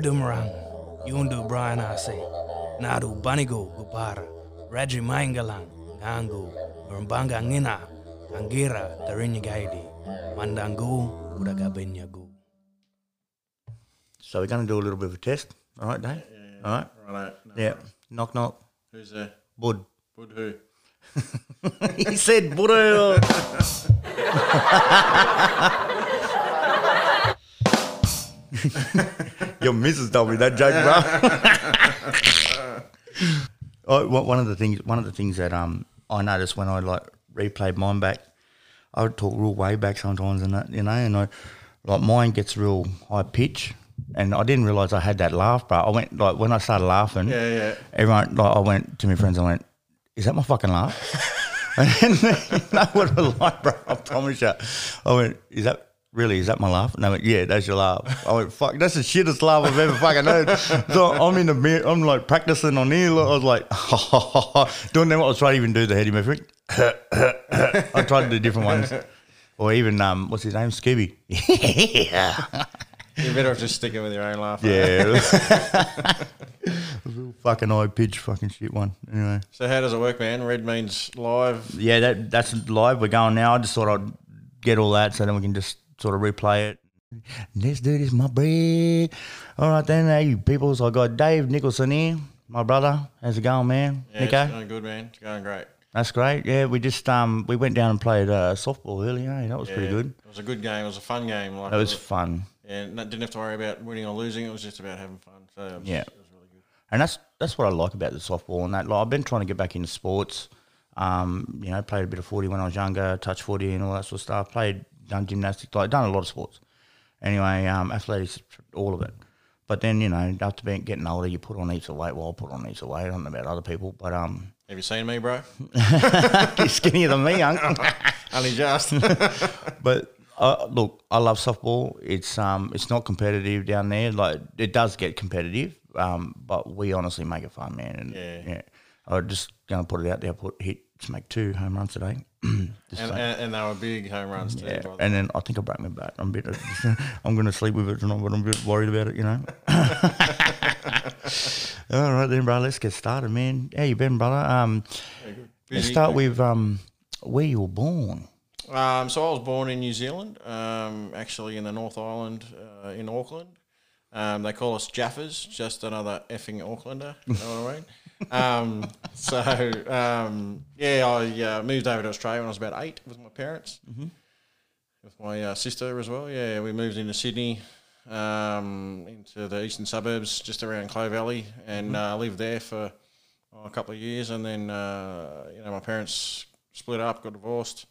Erdumrang, Yundu Brian Ase, Nadu Banigo Gubara, Raji Maingalang, Gangu, Bermbanga Ngina, Angira, Tarinyagaidi, Mandangu, Udagabenyagu. So we're going to do a little bit of a test. All right, Dave? All right? Right. No, Yeah. Knock, knock. Who's there? Bud. Bud who? he said Buddha. Your missus told me that joke, bro. oh, one one of the things, one of the things that um I noticed when I like replayed mine back, I would talk real way back sometimes, and that you know, and I like mine gets real high pitch, and I didn't realize I had that laugh, bro. I went like when I started laughing, Yeah, yeah. everyone like I went to my friends. And I went, "Is that my fucking laugh?" and then, you know what I like, bro. I promise you. I went, "Is that really? Is that my laugh?" They went, "Yeah, that's your laugh." I went, "Fuck, that's the shittest laugh I've ever fucking heard." So I'm in the mirror. I'm like practicing on here. I was like, doing them. I was trying to even do the heady method. I tried to do different ones, or even um, what's his name, Scooby. yeah. You better off just sticking with your own laugh. Yeah. Real fucking high pitch, fucking shit one. Anyway. So how does it work, man? Red means live. Yeah, that that's live. We're going now. I just thought I'd get all that so then we can just sort of replay it. Let's do this, my bread. All right then, hey people. So I got Dave Nicholson here, my brother. How's it going, man? Yeah, Nico, it's going good, man. It's going great. that's great. Yeah, we just um we went down and played uh, softball earlier. eh? That was pretty good. It was a good game. It was a fun game. Like That was it fun. yeah, and didn't have to worry about winning or losing. It was just about having fun. So it was, Yeah. it was really good. and that's that's what I like about the softball and that. Like, I've been trying to get back into sports. Um, you know, played a bit of footy when I was younger, touch footy and all that sort of stuff. Played, done gymnastics, like done a lot of sports. Anyway, um, athletics, all of it. But then you know, after being getting older, you put on heaps of weight. Well, I put on heaps of weight. I don't know about other people, but um, Have you seen me, bro? you're skinnier than me, young. Only just. But uh, look, I love softball. It's um, it's not competitive down there. Like it does get competitive, um, but we honestly make it fun, man. And Yeah. yeah, I'm just gonna put it out there. I Put hit, just make two home runs today. And, and, and they were big home runs too. yeah, and then I think I broke my back. I'm a bit. I'm gonna sleep with it tonight, but I'm a bit worried about it. You know. All right then, bro. Let's get started, man. How you been, brother? Um, good. let's start with um, where you were born. Um, so I was born in New Zealand, um, actually in the North Island uh, in Auckland. Um, they call us Jaffers, just another effing Aucklander. You know what I mean? Um, so um, yeah, I uh, moved over to Australia when I was about eight with my parents, with my uh, sister as well. Yeah, we moved into Sydney, um, into the eastern suburbs, just around Clovelly, and uh, lived there for oh, a couple of years. And then uh, you know my parents split up, got divorced.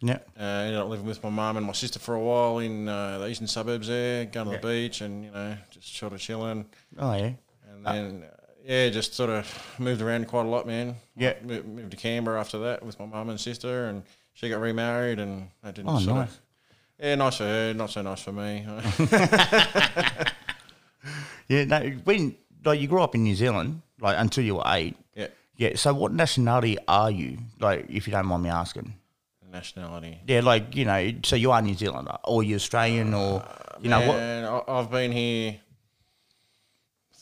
Yeah. Uh, ended up living with my mum and my sister for a while in uh, the eastern suburbs there, going to Yeah. the beach and, you know, just sort of chilling. Oh yeah. And then, uh, yeah, just sort of moved around quite a lot, man. Yeah. Mo- Moved to Canberra after that with my mum and sister, and she got remarried, and that didn't Oh, sort nice. of. Yeah, nice for her, not so nice for me. Yeah, no, when like you grew up in New Zealand, like until you were eight. yeah, Yeah. So what nationality are you? Like, if you don't mind me asking. Nationality. Yeah, like you know, so you are New Zealander, or you're Australian, or you know what? Man, I've been here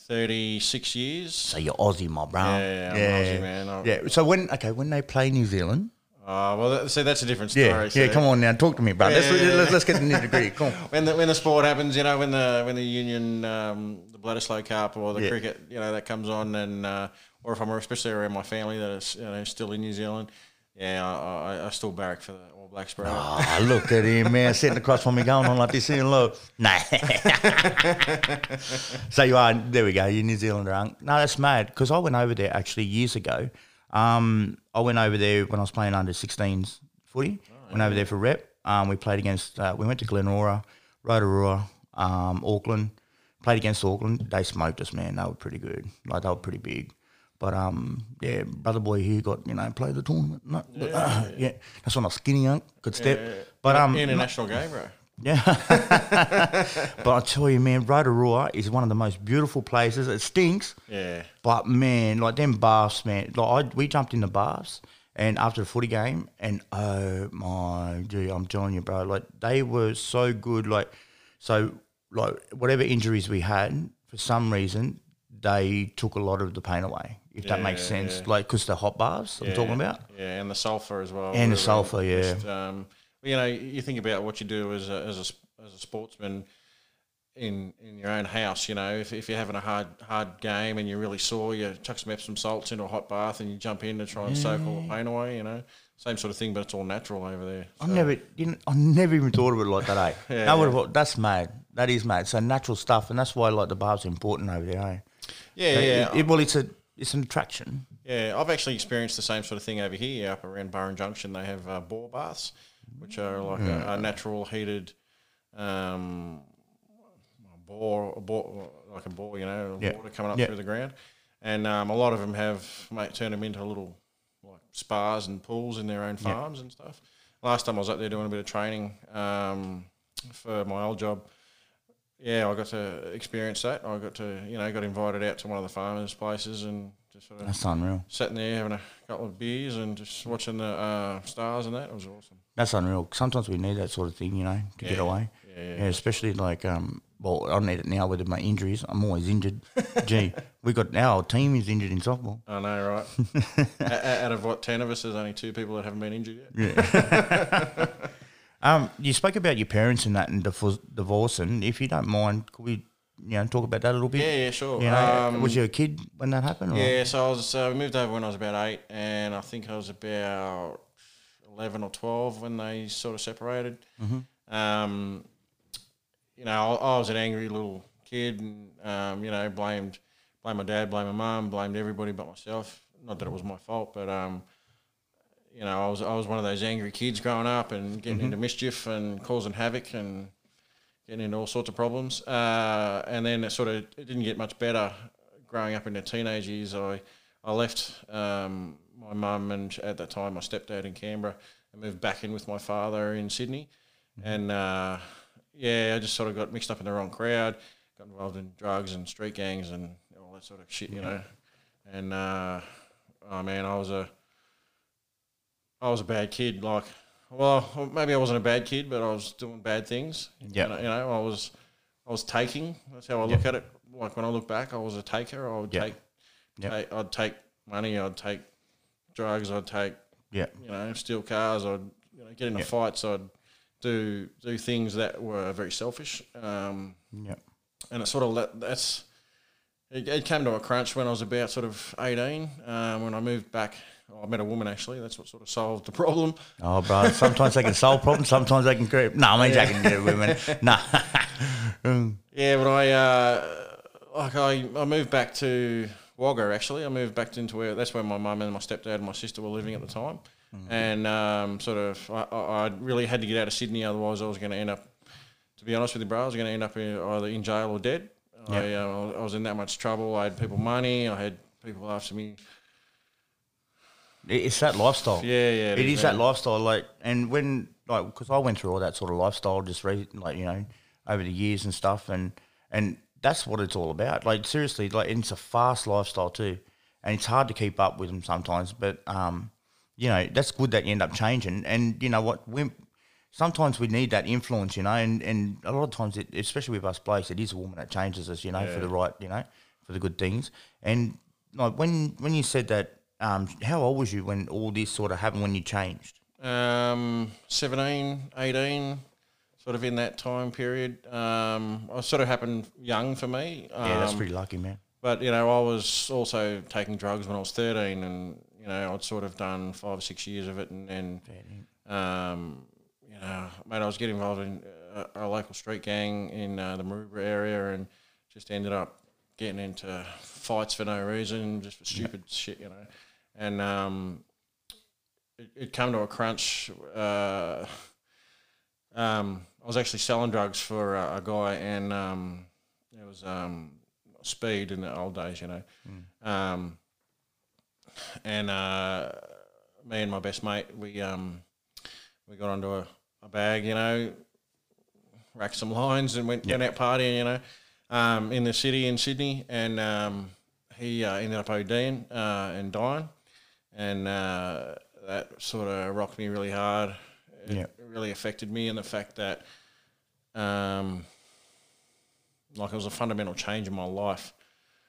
36 years. So you're Aussie, my bro. Yeah, I'm Aussie, man. I'm- Yeah. So when okay, when they play New Zealand. Uh, well, that, see, that's a different story. Yeah. so- Yeah. Come on now, talk to me, bro. let's, Yeah, yeah, let's yeah. let's get the nitty gritty. Come on. when the when the sport happens, you know, when the when the Union, um, the Bledisloe Cup or the Yeah. cricket, you know, that comes on, and uh, or if I'm especially around my family that is you know still in New Zealand, yeah, I, I, I still barrack for the All Blacks, bro. Oh, look at him, man, sitting across from me, going on like this, saying, "Look, nah." so you are. There we go. You're New Zealander. Unk. No, that's mad. Because I went over there actually years ago. Um, I went over there when I was playing under 16s footy. went over there for rep. Um, we played against. Uh, we went to Glenora, Rotorua, um, Auckland. Played against Auckland. They smoked us, man. They were pretty good. Like they were pretty big. But um, yeah, brother boy here got you know play the tournament. No, yeah, yeah. that's when I was skinny, young, good step. But um, international game, bro. yeah. but I tell you, man, Rotorua is one of the most beautiful places. It stinks, Yeah, but man, like them baths, man. Like I, we jumped in the baths, and after the footy game, and oh my, gee, I'm telling you, bro, like they were so good. Like, so like whatever injuries we had, for some reason, they took a lot of the pain away. If that makes sense, yeah. like because the hot bars I'm talking about. Yeah, and the sulfur as well. And the sulfur, yeah. just, um, you know, you think about what you do as a, as a, as a sportsman in in your own house. You know, if, if you're having a hard hard game and you're really sore, you chuck some Epsom salts into a hot bath and you jump in to try and soak all the pain away. You know, same sort of thing, but it's all natural over there. I never, didn't, I never even thought of it like that. Eh? Yeah, no, yeah. that's mad. That is mad. So natural stuff, and that's why like the bars are important over there. Eh? Yeah, So yeah. It, it- well, it's a it's an attraction. Yeah, I've actually experienced the same sort of thing over here up around Burren Junction. They have uh, bore baths, which are like a, a natural heated um, bore, a bore, like a bore, you know, Yeah. water coming up Yeah. through the ground. And um, a lot of them have mate, turned them into little like spas and pools in their own farms and stuff. Last time I was up there doing a bit of training um, for my old job, yeah, I got to experience that. I got to, you know, got invited out to one of the farmers' places and just sort of That's unreal. sitting there having a couple of beers and just watching the uh, stars and that. It was awesome. That's unreal. Sometimes we need that sort of thing, you know, to get away. Yeah, yeah. Yeah, especially like um. Well, I need it now with my injuries. I'm always injured. Gee, we got our team is injured in softball. I know, right? Out of what ten of us, there's only two people that haven't been injured yet. Um, you spoke about your parents and that and divorce, divorcing. If you don't mind, could we, you know, talk about that a little bit? Yeah, yeah, sure. You know, Um, was you a kid when that happened? Or? Yeah, so I was uh, we moved over when I was about eight, and I think I was about eleven or twelve when they sort of separated. Um, you know, I, I was an angry little kid, and um, you know, blamed blamed my dad, blamed my mum, blamed everybody but myself. Not that it was my fault, but um, you know, I was I was one of those angry kids growing up and getting into mischief and causing havoc and getting into all sorts of problems. Uh, and then it sort of it didn't get much better growing up in the teenage years. I I left um, my mum and at that time my stepdad in Canberra and moved back in with my father in Sydney. And uh, yeah, I just sort of got mixed up in the wrong crowd, got involved in drugs and street gangs and all that sort of shit, you know. And uh, oh man, I was a I was a bad kid. Like, well, maybe I wasn't a bad kid, but I was doing bad things. Yeah. You know, you know, I was, I was taking. That's how I look at it. Like when I look back, I was a taker. I would Yeah. take, Yeah. take, I'd take money. I'd take drugs. I'd take, Yeah. you know, steal cars. I'd you know, get into fights. I'd do do things that were very selfish. Um, Yeah. and it sort of let that's it, it came to a crunch when I was about sort of eighteen. Um, when I moved back, I met a woman actually. That's what sort of solved the problem. Oh, bro. Sometimes they can solve problems. Sometimes they can create. No, I mean, they can get women. No. Yeah, but I uh, like I, I moved back to Wagga actually. I moved back into where that's where my mum and my stepdad and my sister were living at the time, and um, sort of I, I really had to get out of Sydney, otherwise I was going to end up. To be honest with you, bro, I was going to end up in, either in jail or dead. I, uh, I was in that much trouble. I had people money. I had people after me. It- It's that lifestyle. Yeah, yeah, it it is, is, that lifestyle. Like, and when like, because I went through all that sort of lifestyle, just re- like you know, over the years and stuff, and and that's what it's all about. Like seriously, like and it's a fast lifestyle too, and it's hard to keep up with them sometimes. But um, you know, that's good that you end up changing. And you know what, we sometimes we need that influence, you know, and and a lot of times, it, especially with us blokes, it is a woman that changes us, you know, for the right, you know, for the good things. And like when when you said that. Um, how old was you when all this sort of happened when you changed? um, 17, 18, sort of in that time period. Um, I sort of happened young for me. Um, Yeah, that's pretty lucky, man. But you know, I was also taking drugs when I was thirteen, and you know, I'd sort of done five or six years of it, and then, um, you know, mate, I was getting involved in a, a local street gang in uh, the Maroubra area, and just ended up getting into fights for no reason, just for stupid shit, you know, and um, it, it come to a crunch. Uh, um, I was actually selling drugs for a, a guy, and um, it was um, speed in the old days, you know. Um, and uh, me and my best mate, we um, we got onto a, a bag, you know, racked some lines, and went, went out partying, you know, um, in the city in Sydney, and um, he uh, ended up ODing uh, and dying, and uh, that sort of rocked me really hard. It Yeah. really affected me, and the fact that um, like it was a fundamental change in my life.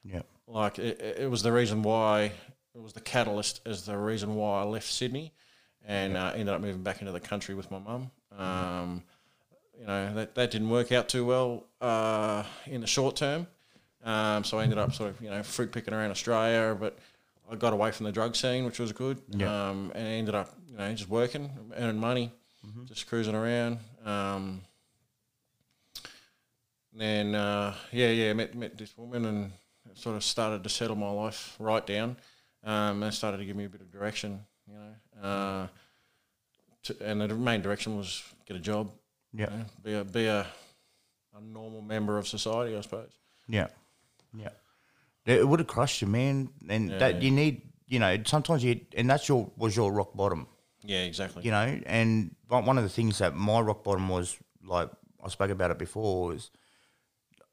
Yeah. Like it, it was the reason why it was the catalyst as the reason why I left Sydney and uh, ended up moving back into the country with my mum. Um, you know that that didn't work out too well uh, in the short term. Um, so I ended up sort of you know fruit picking around Australia, but I got away from the drug scene, which was good. Yeah. Um, and ended up you know just working, earning money, just cruising around. Um, and then uh, yeah, yeah, met met this woman and sort of started to settle my life right down. Um, and started to give me a bit of direction, you know. Uh, to, and the main direction was get a job, Yeah. you know, be a be a, a normal member of society, I suppose. Yeah, yeah. It would have crushed you, man. And that you need, you know, sometimes you, and that's your was your rock bottom, Yeah, exactly. you know. And one of the things that my rock bottom was, like I spoke about it before, was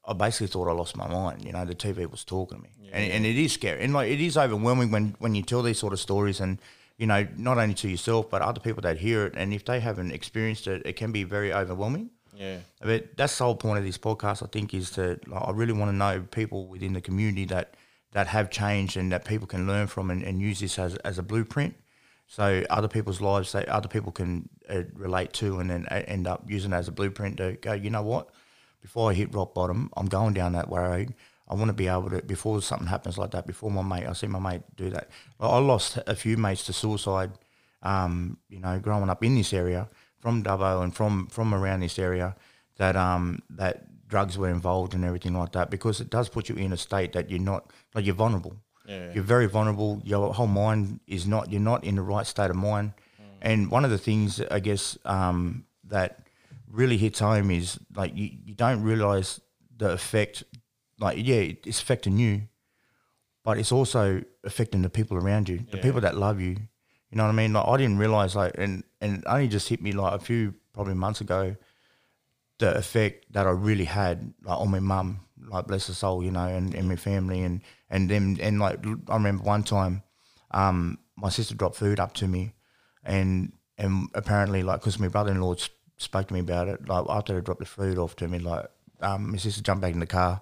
I basically thought I lost my mind. You know, the TV was talking to me, and, and it is scary, and like it is overwhelming when when you tell these sort of stories, and you know, not only to yourself but other people that hear it, and if they haven't experienced it, it can be very overwhelming. Yeah, But that's the whole point of this podcast, I think, is to like, I really want to know people within the community that that have changed and that people can learn from and, and use this as, as a blueprint. So other people's lives, that other people can uh, relate to, and then uh, end up using it as a blueprint to go. You know what? Before I hit rock bottom, I'm going down that road. I want to be able to before something happens like that. Before my mate, I see my mate do that. I lost a few mates to suicide. Um, you know, growing up in this area from Dubbo and from from around this area, that um that drugs were involved and everything like that because it does put you in a state that you're not like you're vulnerable. Yeah. You're very vulnerable. Your whole mind is not. You're not in the right state of mind. And one of the things I guess um, that really hits home is like you, you don't realize the effect. Like yeah, it's affecting you, but it's also affecting the people around you, the people that love you. You know what I mean? Like I didn't realize like, and and it only just hit me like a few probably months ago the effect that I really had like on my mum, like bless her soul, you know, and, and my family and and them. And like I remember one time, um, my sister dropped food up to me, and and apparently like because my brother in law spoke to me about it, like after they dropped the food off to me, like um, my sister jumped back in the car,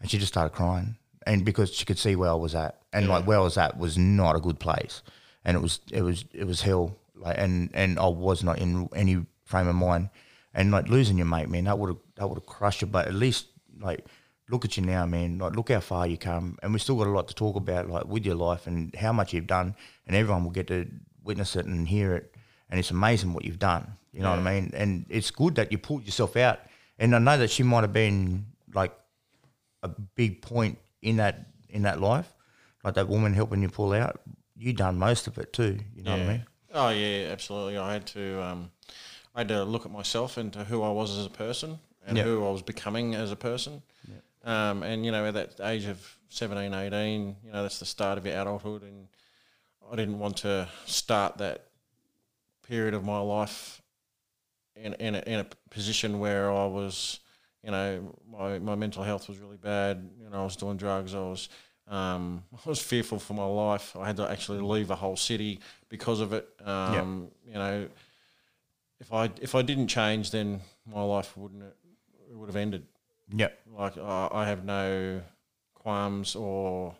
and she just started crying, and because she could see where I was at, and like where I was at was not a good place, and it was it was it was hell, like and and I was not in any frame of mind and like losing your mate, man, that would have that would have crushed you. But at least like look at you now, man. Like look how far you come, and we still got a lot to talk about, like with your life and how much you've done, and everyone will get to witness it and hear it. And it's amazing what you've done. You know what I mean? And it's good that you pulled yourself out. And I know that she might have been like a big point in that in that life, like that woman helping you pull out. You done most of it too. You know what I mean? Oh yeah, absolutely. I had to um, I had to look at myself and to who I was as a person and Yeah. who I was becoming as a person. Um, and you know, at that age of 17, 18, you know, that's the start of your adulthood, and I didn't want to start that period of my life in in a, in a position where I was, you know, my, my mental health was really bad. You know, I was doing drugs. I was um, I was fearful for my life. I had to actually leave a whole city because of it. Um, You know, if I if I didn't change, then my life wouldn't it would have ended. Yeah. Like I, I have no qualms or.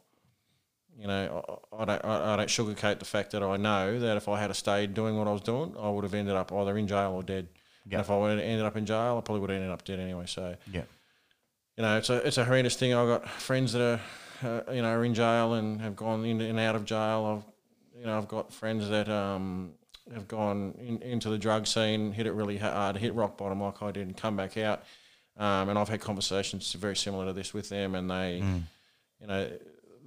You know, I, I don't. I, don't sugarcoat the fact that I know that if I had stayed doing what I was doing, I would have ended up either in jail or dead. Yeah. And if I would have ended up in jail, I probably would have ended up dead anyway. So, Yeah. you know, it's a it's a horrendous thing. I've got friends that are, uh, you know, are in jail and have gone in and out of jail. I've, you know, I've got friends that um have gone in, into the drug scene, hit it really hard, hit rock bottom like I did, and come back out. Um, and I've had conversations very similar to this with them, and they, you know,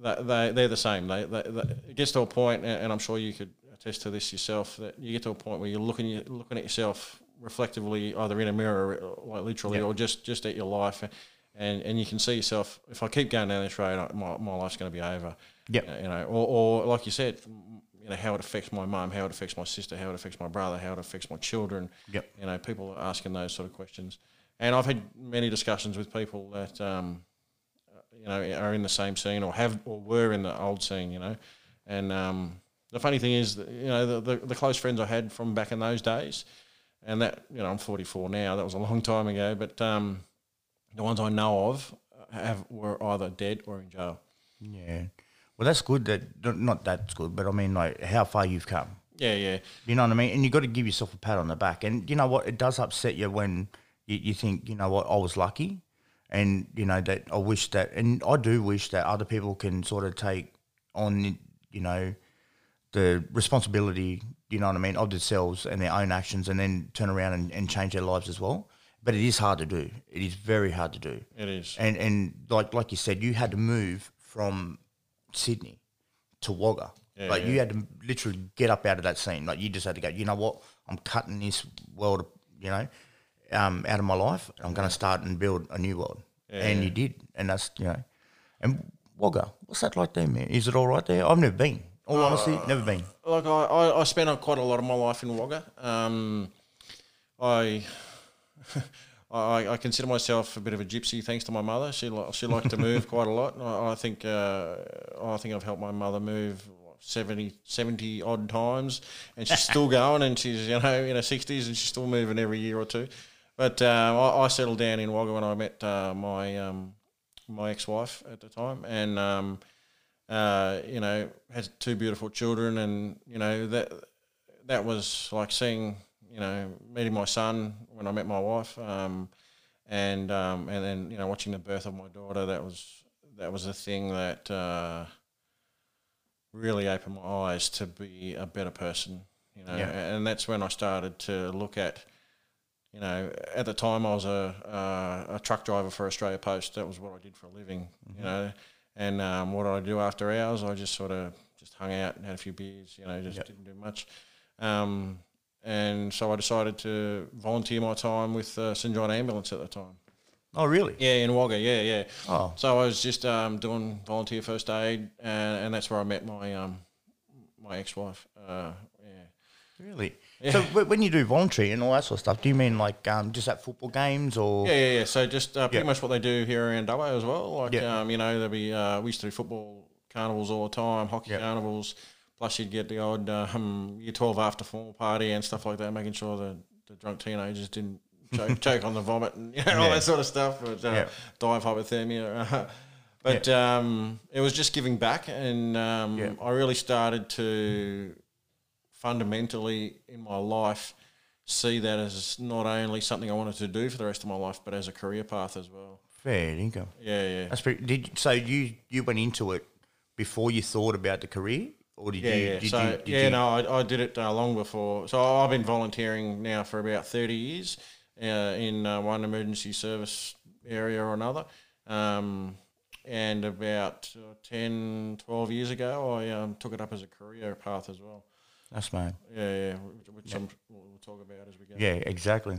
they, they they're the same. They, they, they it gets to a point, and I'm sure you could attest to this yourself, that you get to a point where you're looking you're looking at yourself reflectively, either in a mirror, like literally, Yeah. or just just at your life, and and you can see yourself. If I keep going down this road, my, my life's going to be over. Yep. You know, or, or like you said, you know how it affects my mum, how it affects my sister, how it affects my brother, how it affects my children. Yep. You know, people are asking those sort of questions, and I've had many discussions with people that um, you know are in the same scene or have or were in the old scene. You know, and um, the funny thing is, that, you know, the, the the close friends I had from back in those days, and that you know I'm 44 now. That was a long time ago, but um, the ones I know of uh, have were either dead or in jail. Yeah. Well, that's good. That not that's good, but I mean, like how far you've come. Yeah, yeah, You know what I mean? And you got to give yourself a pat on the back. And you know what? It does upset you when you, you think, you know what, I was lucky. And, you know, that I wish that, and I do wish that other people can sort of take on, you know, the responsibility, you know what I mean, of themselves and their own actions and then turn around and, and change their lives as well. But it is hard to do. It is very hard to do. it is. And and like like you said, you had to move from Sydney to Wagga. like you had to literally get up out of that scene. Like you just had to go. You know what? I'm cutting this world. You know, um, out of my life. I'm going to start and build a new world. and you did. And that's you know, and Wagga. What's that like there, man? Is it all right there? I've never been. All honesty, never been. like I, I, I spent quite a lot of my life in Wagga. Um, I, I I consider myself a bit of a gypsy, thanks to my mother. She li- she liked to move quite a lot. I, I think uh, I think I've helped my mother move. 70, 70 odd times, and she's still going, and she's you know in her sixties, and she's still moving every year or two. But um, I, I settled down in Wagga when I met uh, my um, my ex wife at the time, and um, uh, you know, had two beautiful children, and you know that that was like seeing, you know, meeting my son when I met my wife, um, and um, and then you know watching the birth of my daughter. That was that was a thing that uh, really opened my eyes to be a better person. You know, Yeah. and that's when I started to look at. You know, at the time I was a, uh, a truck driver for Australia Post. That was what I did for a living. You know, and um, what did I do after hours? I just sort of just hung out and had a few beers. You know, just Yep. didn't do much. Um, and so I decided to volunteer my time with uh, St John Ambulance at the time. Oh, really? Yeah, in Wagga. Yeah, yeah. Oh. So I was just um, doing volunteer first aid, and, and that's where I met my um, my ex wife. Uh, yeah. Really? So wh- when you do voluntary and all that sort of stuff, do you mean like um, just at football games or? Yeah, yeah, yeah. So just uh, pretty Yeah. much what they do here around Dubbo as well. Like, Yeah. um, you know, there'll be uh, we used to do football carnivals all the time, hockey Yeah. carnivals. Plus, you'd get the odd um, year twelve after formal party and stuff like that, making sure the, the drunk teenagers didn't choke, choke on the vomit and you know, all that sort of stuff. But, uh, Yeah. Die of hypothermia. but um, it was just giving back, and um, Yeah. I really started to fundamentally in my life see that as not only something I wanted to do for the rest of my life, but as a career path as well. Fair income. Yeah, yeah. That's pretty. Did so you you went into it before you thought about the career, or did Yeah, you? yeah. Did so you, did yeah, you- no, I, I did it uh, long before. So I've been volunteering now for about thirty years uh, in uh, one emergency service area or another. Um, and about uh, 10, 12 years ago, I um, took it up as a career path as well. That's mate. Yeah, yeah, which, I'm, we'll talk about as we go. Yeah, exactly.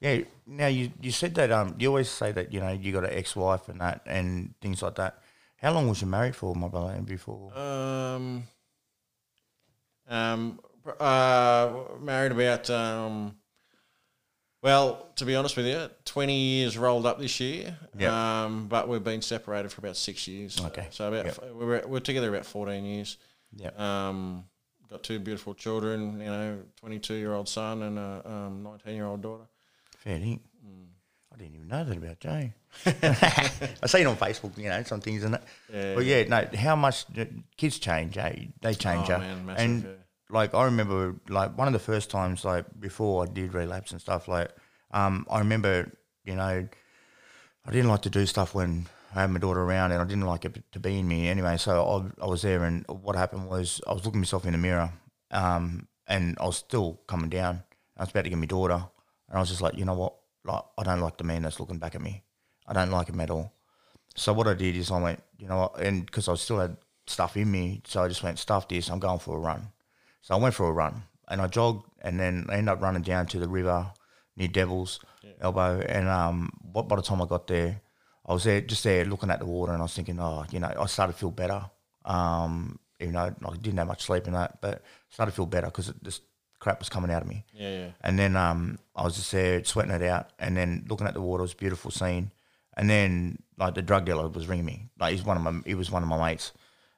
Yeah. Now you you said that um you always say that you know you got an ex wife and that and things like that. How long was you married for, my brother? And before? Um, um, uh, married about um, well, to be honest with you, twenty years rolled up this year. Yeah. Um, but we've been separated for about six years. Okay. So about Yep. we we're we're together about fourteen years. yeah. Um, got two beautiful children. You know, twenty-two year old son and a um, nineteen year old daughter. Fair dinkum. Mm. I didn't even know that about Jay. I see it on Facebook, you know, some things and it. Yeah. But yeah, no, how much kids change, eh? They change, Oh, man, massive, and yeah. like I remember, like one of the first times, like before I did relapse and stuff, like um, I remember, you know, I didn't like to do stuff when I had my daughter around, and I didn't like it to be in me anyway. So I, I was there, and what happened was I was looking myself in the mirror, um, and I was still coming down. I was about to get my daughter, and I was just like, you know what? Like, I don't like the man that's looking back at me. I don't like him at all. So what I did is I went, you know, and because I still had stuff in me, so I just went, stuff this. I'm going for a run. So I went for a run, and I jogged, and then I ended up running down to the river near Devil's Elbow, and um, what by the time I got there, I was there just there looking at the water, and I was thinking, oh, you know, I started to feel better. Um, even though I didn't have much sleep in that, but started to feel better because this crap was coming out of me. Yeah, yeah. And then um, I was just there sweating it out, and then looking at the water it was a beautiful scene. And then like the drug dealer was ringing me, like he's one of my he was one of my mates,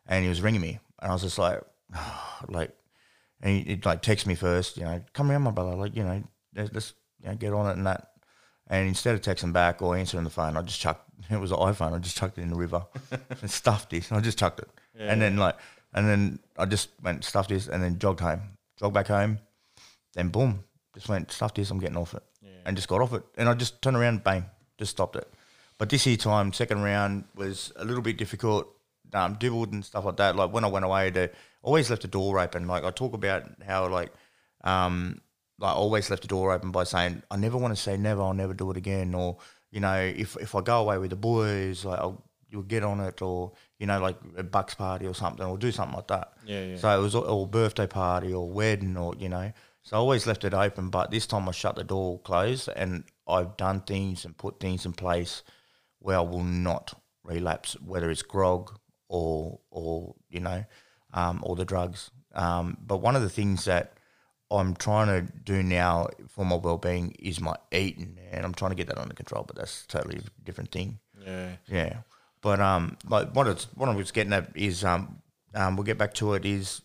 and he was ringing me, and I was just like, like, and he, he'd like text me first, you know, come around, my brother, like you know, let's, let's you know, get on it and that. And instead of texting back or answering the phone, I just chucked. It was an iPhone. I just chucked it in the river and stuffed this. I just chucked it, and then like, and then I just went stuffed this, and then jogged home, jogged back home, then boom, just went stuffed this. I'm getting off it, and just got off it, and I just turned around, bang, just stopped it. But this year time, second round was a little bit difficult, um, dibbled and stuff like that. Like when I went away, to always left the door open. Like I talk about how like um, like always left the door open by saying I never want to say never. I'll never do it again. Or you know, if if I go away with the boys, like I'll you'll get on it, or you know, like a bucks party or something, or do something like that. Yeah, yeah. So it was or birthday party or wedding or you know. So I always left it open, but this time I shut the door closed, and I've done things and put things in place where I will not relapse, whether it's grog or or you know, um, or the drugs. Um, but one of the things that I'm trying to do now for my well-being is my eating, and I'm trying to get that under control. But that's totally a different thing. Yeah. Yeah, but um, like what it's what I was getting at is um, um, we'll get back to it is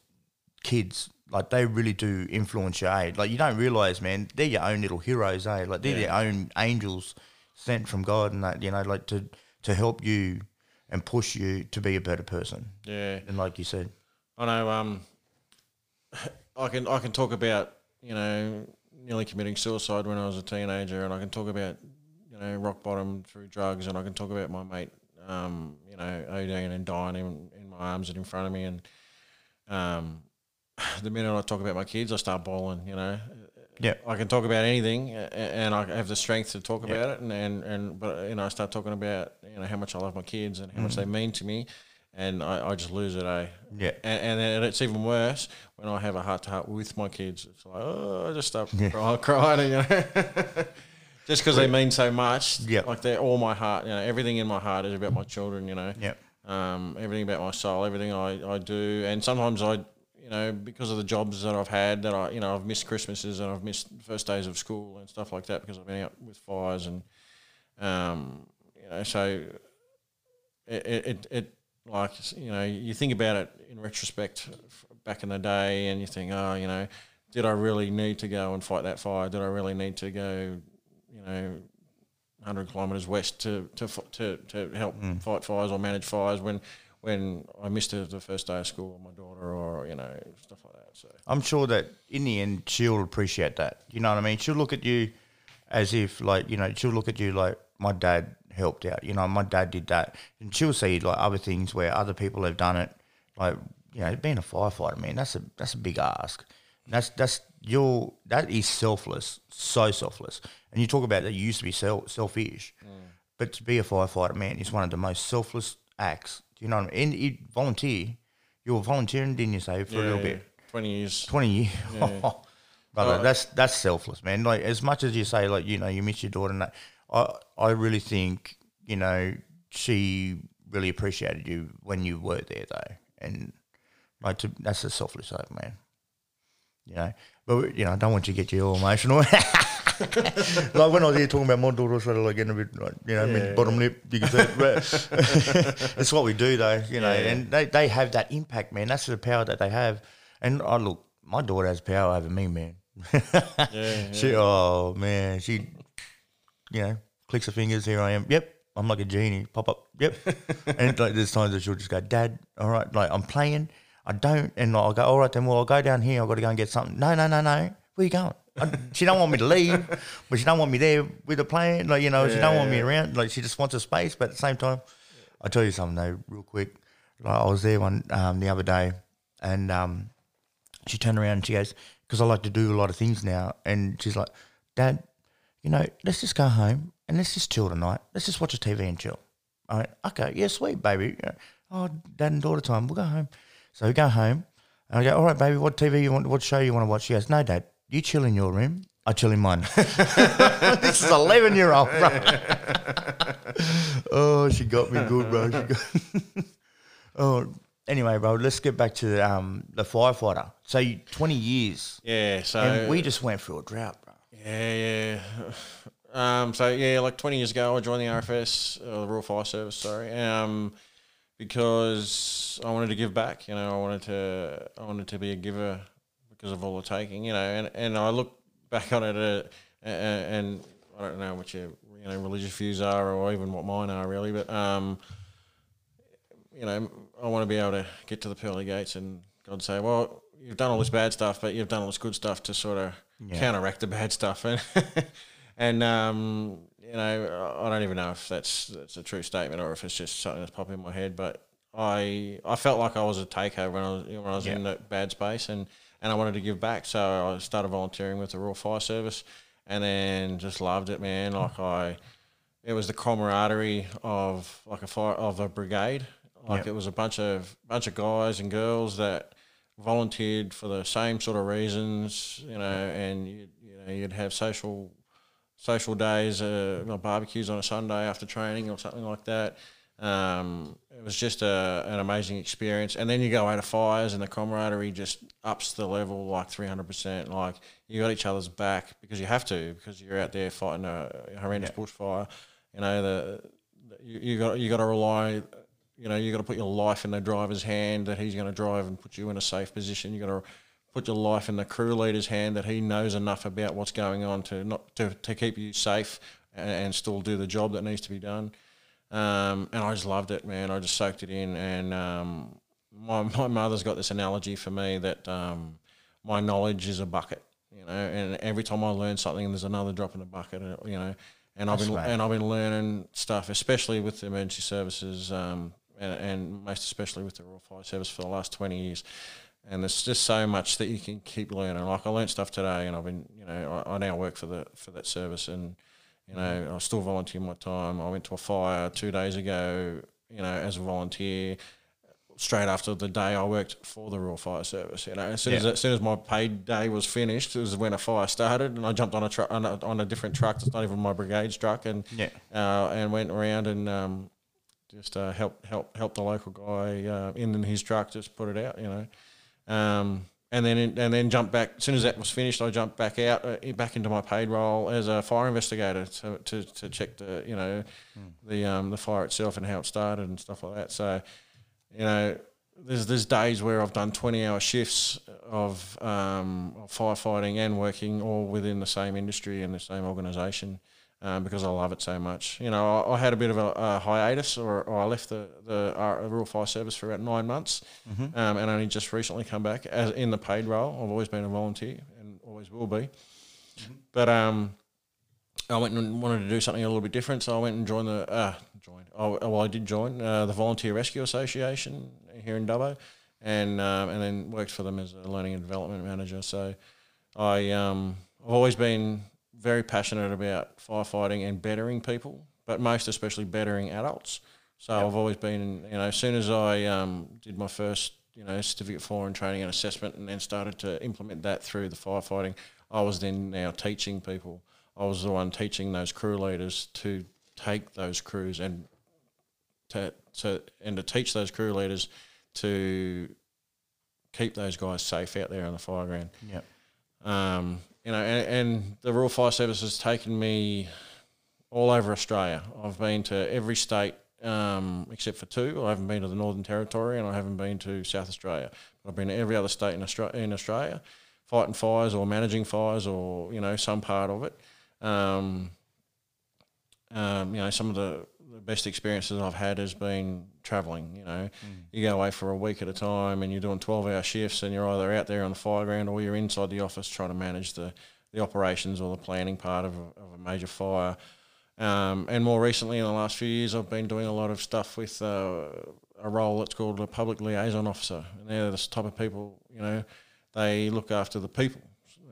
kids like they really do influence you. Eh? Like you don't realize, man, they're your own little heroes. Eh? Like they're their own angels sent from God, and that you know, like to to help you and push you to be a better person. Yeah. And like you said, I know. Um, I can I can talk about you know nearly committing suicide when I was a teenager, and I can talk about you know rock bottom through drugs, and I can talk about my mate, um, you know, ODing and dying in, in my arms and in front of me, and um, the minute I talk about my kids, I start bawling. You know, yeah, I can talk about anything, and I have the strength to talk about it, and, and, and but you know I start talking about you know how much I love my kids and how much they mean to me, and I, I just lose it, eh? Yeah. And, and then it's even worse when I have a heart to heart with my kids. It's like oh, I just start crying, crying, you know. Just because they mean so much, Yeah. like they're all my heart. You know, everything in my heart is about my children. You know, Yeah. um, everything about my soul, everything I, I do, and sometimes I, you know, because of the jobs that I've had, that I, you know, I've missed Christmases and I've missed first days of school and stuff like that because I've been out with fires and, um, you know, so it, it, it, like you know, you think about it in retrospect back in the day, and you think, oh, you know, did I really need to go and fight that fire? Did I really need to go, you know, 100 kilometres west to to to, to help fight fires or manage fires when when I missed it the first day of school with my daughter or you know stuff like that. So I'm sure that in the end she'll appreciate that. You know what I mean? She'll look at you as if like you know she'll look at you like my dad helped out. You know, my dad did that, and she'll see like other things where other people have done it. Like you know, being a firefighter, man, that's a that's a big ask. That's that's your that is selfless, so selfless. And you talk about that you used to be self, selfish, mm. but to be a firefighter, man, is one of the most selfless acts. Do you know what I mean? And you volunteer. You were volunteering, didn't you say, for a little bit? twenty years. Twenty years. Brother, that's that's selfless, man. Like as much as you say, like you know, you miss your daughter, and that, I I really think you know she really appreciated you when you were there, though, and like to, that's a selfless act, man. You know, but you know, I don't want you to get you all emotional. like when I was here talking about my daughter, I started like getting a bit, like, you know, mid bottom lip. You can say, but it's what we do, though. You know, and they, they have that impact, man. That's the power that they have. And I look, my daughter has power over me, man. she, oh man, she, you know, clicks her fingers. Here I am. Yep, I'm like a genie. Pop up. Yep. and like there's times that she'll just go, Dad, all right, like I'm playing. I don't, and I'll go, all right, then. Well, I'll go down here. I've got to go and get something. No, no, no, no. Where you going? I, she don't want me to leave, but she don't want me there with the plane. Like you know, she don't want me around. Like she just wants a space, but at the same time, I'll tell you something though, real quick. Like, I was there one um, the other day, and um, she turned around and she goes, because I like to do a lot of things now, and she's like, Dad, you know, let's just go home and let's just chill tonight. Let's just watch a TV and chill. I went, okay, yeah, sweet, baby. Yeah. Oh, dad and daughter time. We'll go home. So we go home, and I go, all right, baby, what TV you want? What show you want to watch? She goes, no, dad, you chill in your room. I chill in mine. this is eleven year old, bro. oh, she got me good, bro. She got oh, anyway, bro. Let's get back to um, the firefighter. So you, twenty years, Yeah. So and we just went through a drought, bro. Yeah, yeah. Um, so yeah, like twenty years ago, I joined the RFS, uh, the Rural Fire Service. Sorry, um, because I wanted to give back. You know, I wanted to, I wanted to be a giver because of all the taking. You know, and, and I look back on it, uh, and, and I don't know what your you know religious views are, or even what mine are really, but um, you know, I want to be able to get to the pearly gates and God say, well, you've done all this bad stuff, but you've done all this good stuff to sort of Yeah. counteract the bad stuff, and and um, you know, I don't even know if that's that's a true statement or if it's just something that's popping in my head, but I I felt like I was a taker when I was when I was in Yeah. that bad space, and and I wanted to give back, so I started volunteering with the Rural Fire Service, and then just loved it, man. Like I, it was the camaraderie of like a fire of a brigade. Like Yep. it was a bunch of bunch of guys and girls that volunteered for the same sort of reasons, you know, and you, you know you'd have social social days, uh, barbecues on a Sunday after training or something like that. Um, it was just a, an amazing experience. And then you go out of fires, and the camaraderie just ups the level like three hundred percent. Like you got each other's back because you have to because you're out there fighting a horrendous bushfire. You know the, the you, you got you got to rely. You know you got to put your life in the driver's hand that he's going to drive and put you in a safe position. You got to put your life in the crew leader's hand that he knows enough about what's going on to not to, to keep you safe and, and still do the job that needs to be done. Um, and I just loved it, man. I just soaked it in. And um, my, my mother's got this analogy for me that um, my knowledge is a bucket, you know, and every time I learn something, there's another drop in the bucket, uh, you know. And I've That's been right. and I've been learning stuff, especially with the emergency services, um, and, and most especially with the Rural Fire Service for the last twenty years. And there's just so much that you can keep learning. Like I learned stuff today, and I've been, you know, I, I now work for the for that service, and you know, I still volunteer my time. I went to a fire two days ago, you know, as a volunteer. Straight after the day I worked for the Rural Fire Service, you know, as soon as Yeah. as soon as my paid day was finished, it was when a fire started, and I jumped on a truck on a, on a different truck. It's not even my brigade's truck, and Yeah. uh, and went around and um, just uh, help help help the local guy uh, in his truck, just put it out, you know. Um, and then and then jumped back. As soon as that was finished, I jumped back out, uh, back into my paid role as a fire investigator to, to, to check the you know the um, the fire itself and how it started and stuff like that. So, you know, there's there's days where I've done 20 hour shifts of, um, of firefighting and working all within the same industry and the same organisation. Um, because I love it so much, you know, I, I had a bit of a, a hiatus, or, or I left the the uh, Rural Fire Service for about nine months, um, and only just recently come back as in the paid role. I've always been a volunteer and always will be, but um, I went and wanted to do something a little bit different, so I went and joined the uh, joined. Oh, well, I did join uh, the Volunteer Rescue Association here in Dubbo, and um, and then worked for them as a learning and development manager. So I um, I've always been very passionate about firefighting and bettering people, but most especially bettering adults. So I've always been, you know, as soon as I um, did my first, you know, certificate for and training and assessment, and then started to implement that through the firefighting, I was then now teaching people. I was the one teaching those crew leaders to take those crews and to, to and to teach those crew leaders to keep those guys safe out there on the fire ground. Yeah. Um, you know, and, and the Rural Fire Service has taken me all over Australia. I've been to every state um, except for two. I haven't been to the Northern Territory and I haven't been to South Australia. I've been to every other state in Australia, in Australia fighting fires or managing fires or, you know, some part of it. Um, um, you know, some of the, the best experiences I've had has been travelling. You know, you go away for a week at a time and you're doing 12 hour shifts and you're either out there on the fire ground or you're inside the office trying to manage the, the operations or the planning part of a, of a major fire. Um, and more recently, in the last few years, I've been doing a lot of stuff with uh, a role that's called a public liaison officer. And they're the type of people, you know, they look after the people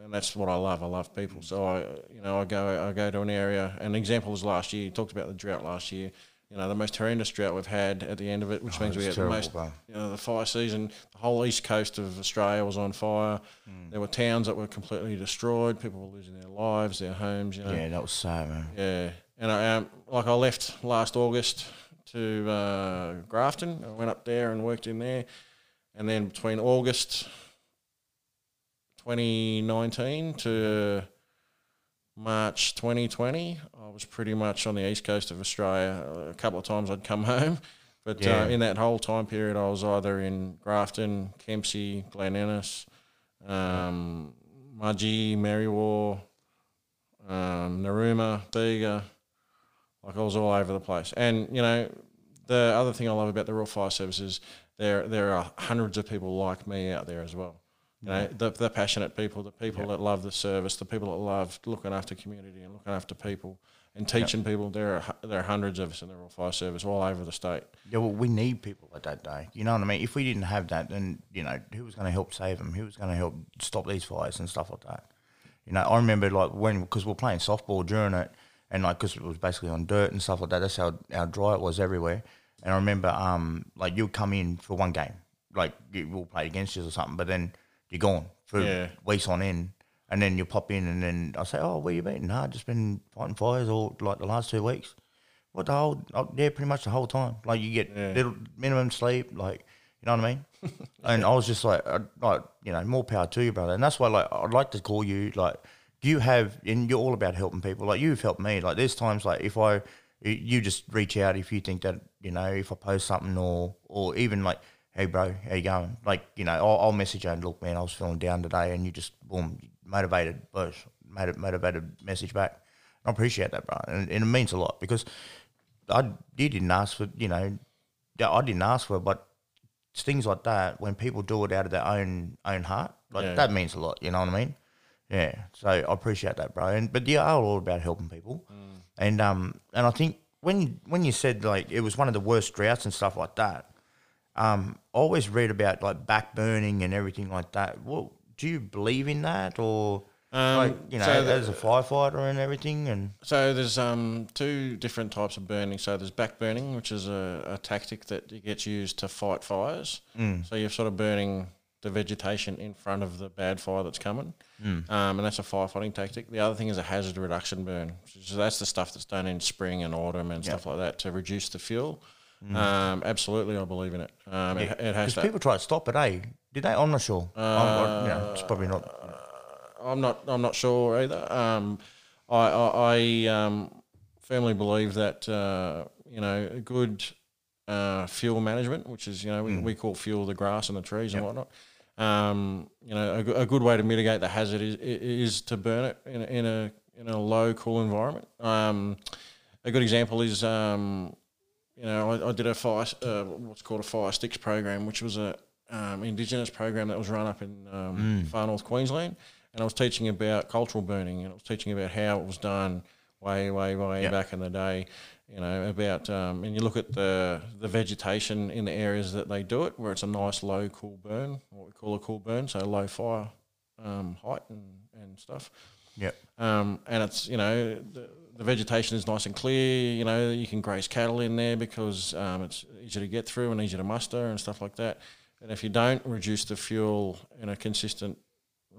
and that's what I love. I love people. So I, you know, I go, I go to an area. An example was last year. You talked about the drought last year. You know, the most horrendous drought we've had at the end of it, which Oh, means we had the most, you know, the fire season. The whole east coast of Australia was on fire. Hmm. There were towns that were completely destroyed. People were losing their lives, their homes. You know, Yeah, that was sad, man. yeah, and I um, like I left last August to uh, Grafton. I went up there and worked in there, and then between August 2019 to March 2020, I was pretty much on the east coast of Australia. A couple of times I'd come home, but Yeah. uh, in that whole time period, I was either in Grafton, Kempsey, Glen Innes, um, Mudgee, Merriwa, um, Narooma, Bega. Like I was all over the place. And, you know, the other thing I love about the Rural Fire Service is there, there are hundreds of people like me out there as well. You know, the, the passionate people, the people that love the service, the people that love looking after community and looking after people and teaching people. There are there are hundreds of us in the Rural Fire Service all over the state. Yeah, well, we need people at that day. You know what I mean? If we didn't have that, then you know who was going to help save them? Who was going to help stop these fires and stuff like that? You know, I remember like when because we are playing softball during it, and like because it was basically on dirt and stuff like that. That's how how dry it was everywhere. And I remember um like you'd come in for one game, like you will play against you or something, but then you're gone for Yeah. weeks on end. And then you pop in, and then I say, "Oh, where you been? Nah, just been fighting fires all like the last two weeks." What the whole? Oh, yeah, pretty much the whole time. Like you get Yeah. little minimum sleep, like you know what I mean. and I was just like, uh, like you know, more power to you, brother. And that's why, like, I'd like to call you. Like, you have, and you're all about helping people. Like you've helped me. Like there's times like if I, you just reach out if you think that you know if I post something or or even like, hey bro, how you going? Like you know, I'll, I'll message you and look, man, I was feeling down today, and you just boom, motivated, made motivated message back. I appreciate that, bro, and, and it means a lot because I you didn't ask for, you know, I didn't ask for it, but it's things like that when people do it out of their own own heart, like Yeah. that means a lot. You know what I mean? Yeah. So I appreciate that, bro. And but yeah, I'm all about helping people, and um, and I think when when you said like it was one of the worst droughts and stuff like that, um, I always read about like back burning and everything like that. Well, do you believe in that or? Um, like you know, so a firefighter and everything, and So there's um, two different types of burning. So there's back burning, which is a, a tactic that gets used to fight fires. Mm. So you're sort of burning the vegetation in front of the bad fire that's coming, Mm. um, and that's a firefighting tactic. The other thing is a hazard reduction burn. So that's the stuff that's done in spring and autumn and stuff like that to reduce the fuel. Um, absolutely, I believe in it. Um, it, it has Mm. because people try to stop it, eh? Did they? I'm not sure. I'm, I, you know, it's probably not. I'm not. I'm not sure either. Um, I, I, I um, firmly believe that uh, you know a good uh, fuel management, which is you know we, we call fuel the grass and the trees and whatnot. Um, you know, a, a good way to mitigate the hazard is, is to burn it in a, in a in a low cool environment. Um, a good example is um, you know, I, I did a fire, uh, what's called a fire sticks program, which was a um, indigenous program that was run up in um, far north Queensland, and I was teaching about cultural burning, and I was teaching about how it was done way, way, way Yep. back in the day. You know about, um, and you look at the the vegetation in the areas that they do it, where it's a nice low cool burn, what we call a cool burn, so low fire um, height and, and stuff Yep. um, and it's you know the, the vegetation is nice and clear. You know you can graze cattle in there because um, it's easy to get through and easy to muster and stuff like that. And if you don't reduce the fuel in a consistent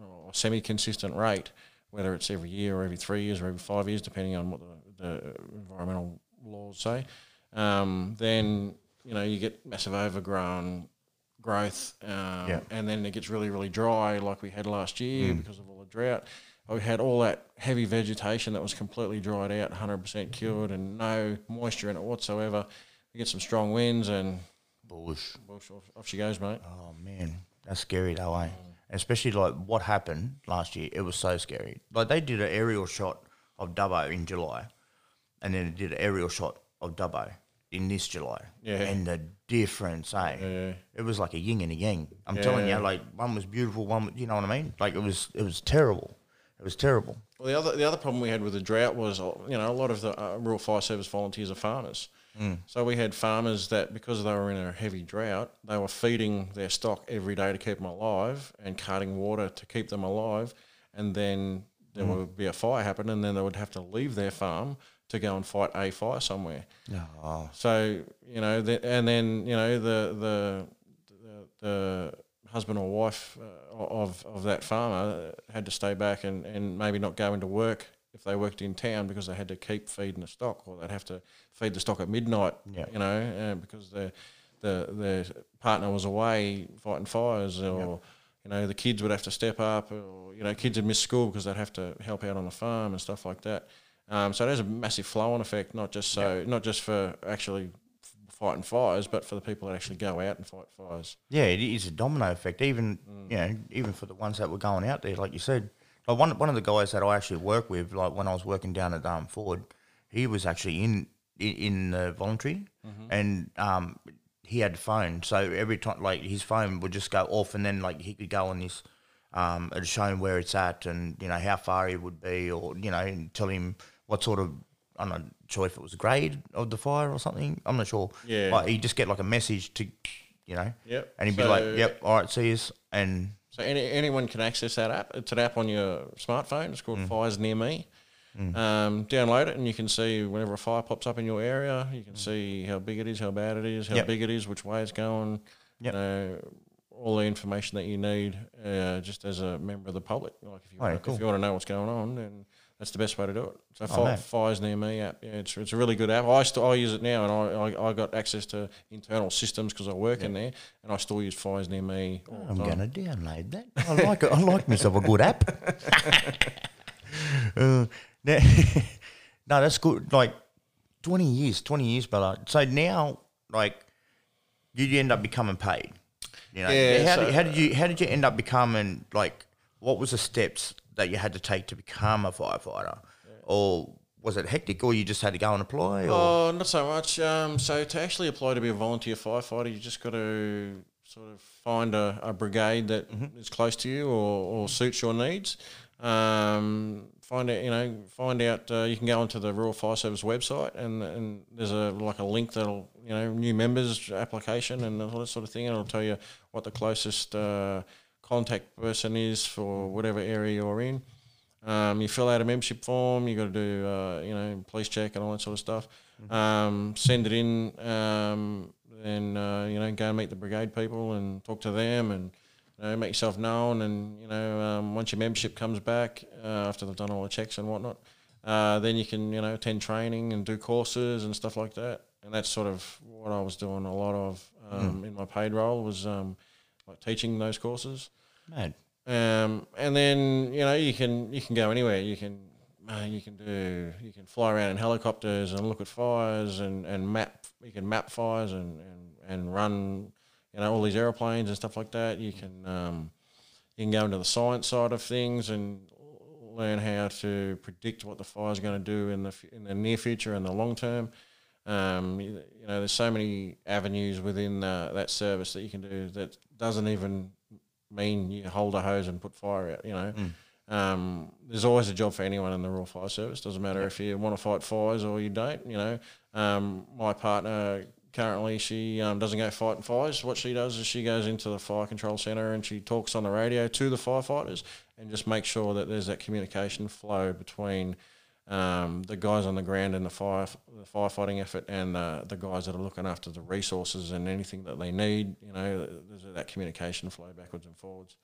or semi-consistent rate, whether it's every year or every three years or every five years, depending on what the, the environmental laws say, um, then you know you get massive overgrown growth, um, Yeah. and then it gets really really dry like we had last year because of all the drought. We had all that heavy vegetation that was completely dried out, 100% cured, and no moisture in it whatsoever. We get some strong winds, and Bush. whoosh, off, off she goes, mate. Oh man, that's scary though, eh? Especially like what happened last year. It was so scary. Like they did an aerial shot of Dubbo in July, and then they did an aerial shot of Dubbo in this July. Yeah. And the difference, eh? Yeah. It was like a yin and a yang. I'm telling you, like one was beautiful, one you know what I mean? Like it was, it was terrible. It was terrible. Well, the other the other problem we had with the drought was, uh, you know, a lot of the uh, rural fire service volunteers are farmers. So we had farmers that because they were in a heavy drought, they were feeding their stock every day to keep them alive and carting water to keep them alive, and then there would be a fire happen, and then they would have to leave their farm to go and fight a fire somewhere. Oh, So you know, the, and then you know the the the, the husband or wife uh, of of that farmer had to stay back and, and maybe not go into work if they worked in town because they had to keep feeding the stock, or they'd have to feed the stock at midnight. You know, uh, because the the the partner was away fighting fires, or you know the kids would have to step up, or you know kids would miss school because they'd have to help out on the farm and stuff like that. Um, so there's a massive flow-on effect, not just so not just for actually fighting fires, but for the people that actually go out and fight fires. yeah, it is a domino effect. Even you know, even for the ones that were going out there, like you said, like one one of the guys that I actually work with, like when I was working down at um, Ford, he was actually in in, in the voluntary, and um, he had the phone. So every time, like his phone would just go off, and then like he could go on this. Um, and show him where it's at, and you know how far he would be, or you know, and tell him what sort of I'm not sure if it was a grade of the fire or something. I'm not sure. Yeah. But he just get like a message to, you know. Yep. And he'd be like, "Yep, all right, see us." And So any, anyone can access that app. It's an app on your smartphone. It's called Fires Near Me. Um, download it and you can see whenever a fire pops up in your area. You can see how big it is, how bad it is, how Yep. big it is, which way it's going. Yep. You know, all the information that you need, uh, just as a member of the public. Like if you Oh, yeah, want, cool. if you want to know what's going on, then that's the best way to do it. So Oh, Fi. Fires Near Me app, yeah, it's, it's a really good app. I still I use it now, and I, I, I got access to internal systems because I work in there, and I still use Fires Near Me. I'm gonna download that. I like it. I like myself a good app. uh, now- no, that's good. Like twenty years, twenty years, brother. So now, like, you end up becoming paid. You know, Yeah, how, so- did, how did you how did you end up becoming like? What was the steps that you had to take to become a firefighter, or was it hectic, or you just had to go and apply? Or Oh, not so much. Um, so to actually apply to be a volunteer firefighter, you just got to sort of find a, a brigade that is close to you or, or suits your needs. Um, find out, you know, find out. Uh, you can go onto the Rural Fire Service website, and and there's a like a link that'll you know new members application and all that sort of thing, and it'll tell you what the closest uh, contact person is for whatever area you're in. Um, you fill out a membership form. You got to do, uh, you know, police check and all that sort of stuff. Um, send it in, um, and uh, you know, go and meet the brigade people and talk to them, and you know, make yourself known. And you know, um, once your membership comes back uh, after they've done all the checks and whatnot, uh, then you can, you know, attend training and do courses and stuff like that. And that's sort of what I was doing a lot of um, in my paid role was um, like teaching those courses. man, Um, and then you know you can you can go anywhere. You can uh, you can do you can fly around in helicopters and look at fires and, and map. You can map fires and, and, and run you know all these airplanes and stuff like that. You can um, you can go into the science side of things and learn how to predict what the fire is going to do in the in the near future and the long term. Um, you, you know, there's so many avenues within uh, that service that you can do that doesn't even mean you hold a hose and put fire out. You know, um, there's always a job for anyone in the Rural Fire Service. Doesn't matter if you want to fight fires or you don't. You know, um, my partner currently she um, doesn't go fighting fires. What she does is she goes into the fire control centre and she talks on the radio to the firefighters and just make sure that there's that communication flow between um, the guys on the ground and the fire the firefighting effort and uh, the guys that are looking after the resources and anything that they need. You know, there's that communication flow backwards and forwards.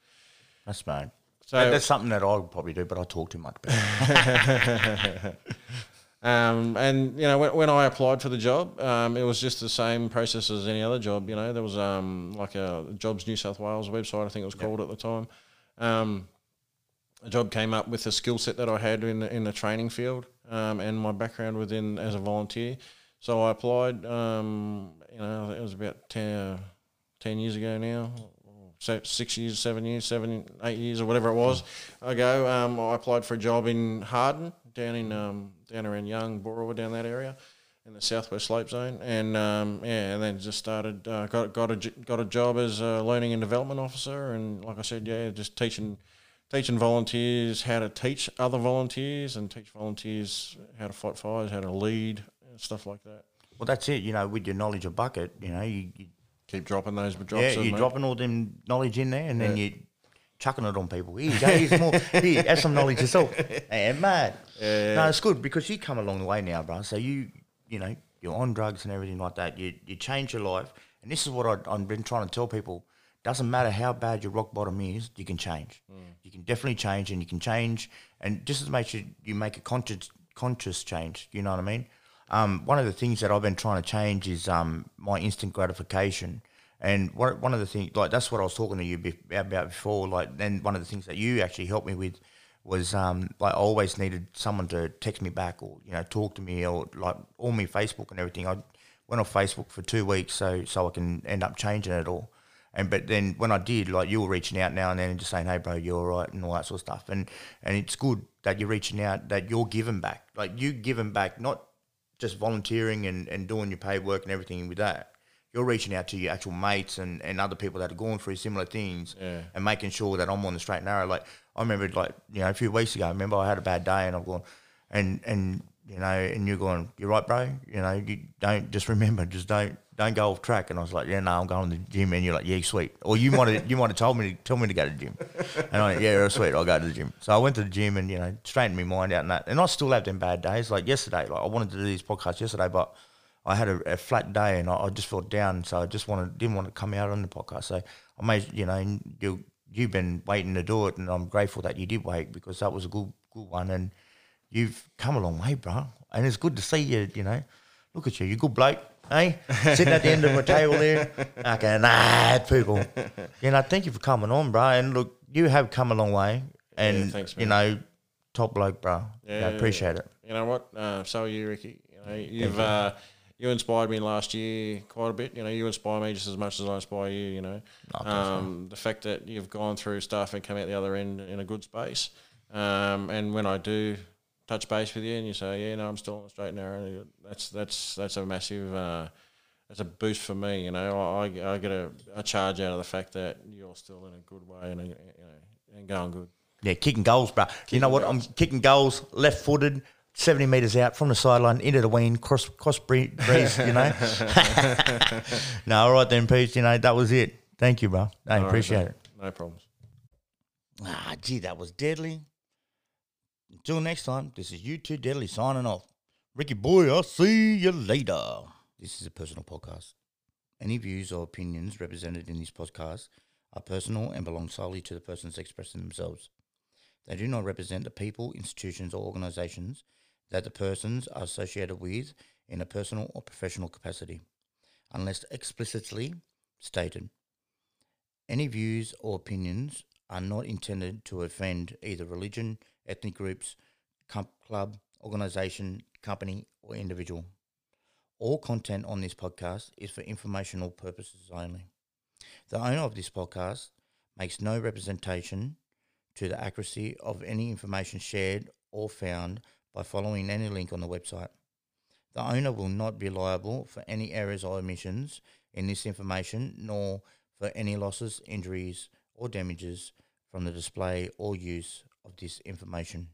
that's mad. So That- that's something that I would probably do, but I talk too much. About. Um, and you know, when, when I applied for the job, um, it was just the same process as any other job. You know, there was um, like a Jobs New South Wales website, I think it was called at the time. A job came up with the skill set that I had in the, in the training field um, and my background within as a volunteer. So I applied. Um, you know, it was about 10, 10 years ago now. Six years, seven years, seven, eight years, or whatever it was ago. Um, I applied for a job in Harden, down in um, down around Young, Boorowa, down that area, in the southwest slope zone, and um, yeah, and then just started uh, got got a got a job as a learning and development officer, and like I said, yeah, just teaching teaching volunteers how to teach other volunteers and teach volunteers how to fight fires, how to lead, and stuff like that. well, that's it. You know, with your knowledge of bucket, you know, you, you Keep dropping those drops. yeah, you're mate. dropping all them knowledge in there, and then you chucking it on people. Here you go. Here's more. Here, have some knowledge yourself. Hey, mad. No, it's good because you come along the way now, bro. So you, you know, you're on drugs and everything like that. You you change your life, and this is what I, I've been trying to tell people. Doesn't matter how bad your rock bottom is, you can change. You can definitely change, and you can change, and just as much as you make a conscious conscious change. You know what I mean? Um, one of the things that I've been trying to change is um, my instant gratification. And one one of the things, like that's what I was talking to you be- about before. Like, then one of the things that you actually helped me with was um, like I always needed someone to text me back or you know talk to me or like all my Facebook and everything. I went off Facebook for two weeks so so I can end up changing it all. And but then when I did, like you were reaching out now and then and just saying, "Hey, bro, you're all right," and all that sort of stuff. And and it's good that you're reaching out, that you're giving back, like you giving back, not just volunteering and, and doing your paid work and everything with that. You're reaching out to your actual mates and, and other people that are going through similar things Yeah. and making sure that I'm on the straight and narrow. Like I remember, like you know, a few weeks ago, I remember I had a bad day and I'm going, and and you know, and you're going, you're right, bro. You know, you don't just remember, just don't don't go off track. And I was like, yeah, no, I'm going to the gym. And you're like, yeah, sweet. Or you might have you might have told me to tell me to go to the gym. And I went, yeah, sweet, I'll go to the gym. So I went to the gym and you know, straightened my mind out and that. And I still have them bad days. Like yesterday, like I wanted to do this podcast yesterday, but I had a, a flat day and I, I just felt down. So I just wanted didn't want to come out on the podcast. So I made you know you you've been waiting to do it, and I'm grateful that you did wait because that was a good good one and you've come a long way, bro. And it's good to see you, you know. Look at you, you're a good bloke, hey? Sitting at the end of a table there. Okay, nah, people. You know, thank you for coming on, bro. And look, you have come a long way. And, thanks, you know, top bloke, bro. Yeah, Yeah, I appreciate it. You know what? Uh, so are you, Ricky. You know, you've uh, you inspired me last year quite a bit. You know, you inspire me just as much as I inspire you. You know, um, the fact that you've gone through stuff and come out the other end in a good space. Um, and when I do touch base with you and you say, yeah, no, I'm still on the straight and narrow, that's that's that's a massive. Uh, that's a boost for me, you know. I, I get a, a charge out of the fact that you're still in a good way and you know and going good. Yeah, kicking goals, bro. you know what? I'm kicking goals, left footed, 70 metres out from the sideline into the wing, cross cross breeze, you know? no, all right then, Pete. You know, that was it. Thank you, bro. I right, appreciate mate. it. No problems. Ah, gee, that was deadly. Until next time, this is you two deadly signing off. Ricky boy, I'll see you later. This is a personal podcast. Any views or opinions represented in this podcast are personal and belong solely to the persons expressing themselves. They do not represent the people, institutions, or organizations that the persons are associated with in a personal or professional capacity, unless explicitly stated. Any views or opinions are not intended to offend either religion, ethnic groups, club, organization, company, or individual. All content on this podcast is for informational purposes only. The owner of this podcast makes no representation to the accuracy of any information shared or found by following any link on the website. The owner will not be liable for any errors or omissions in this information, nor for any losses, injuries, or damages from the display or use of this information.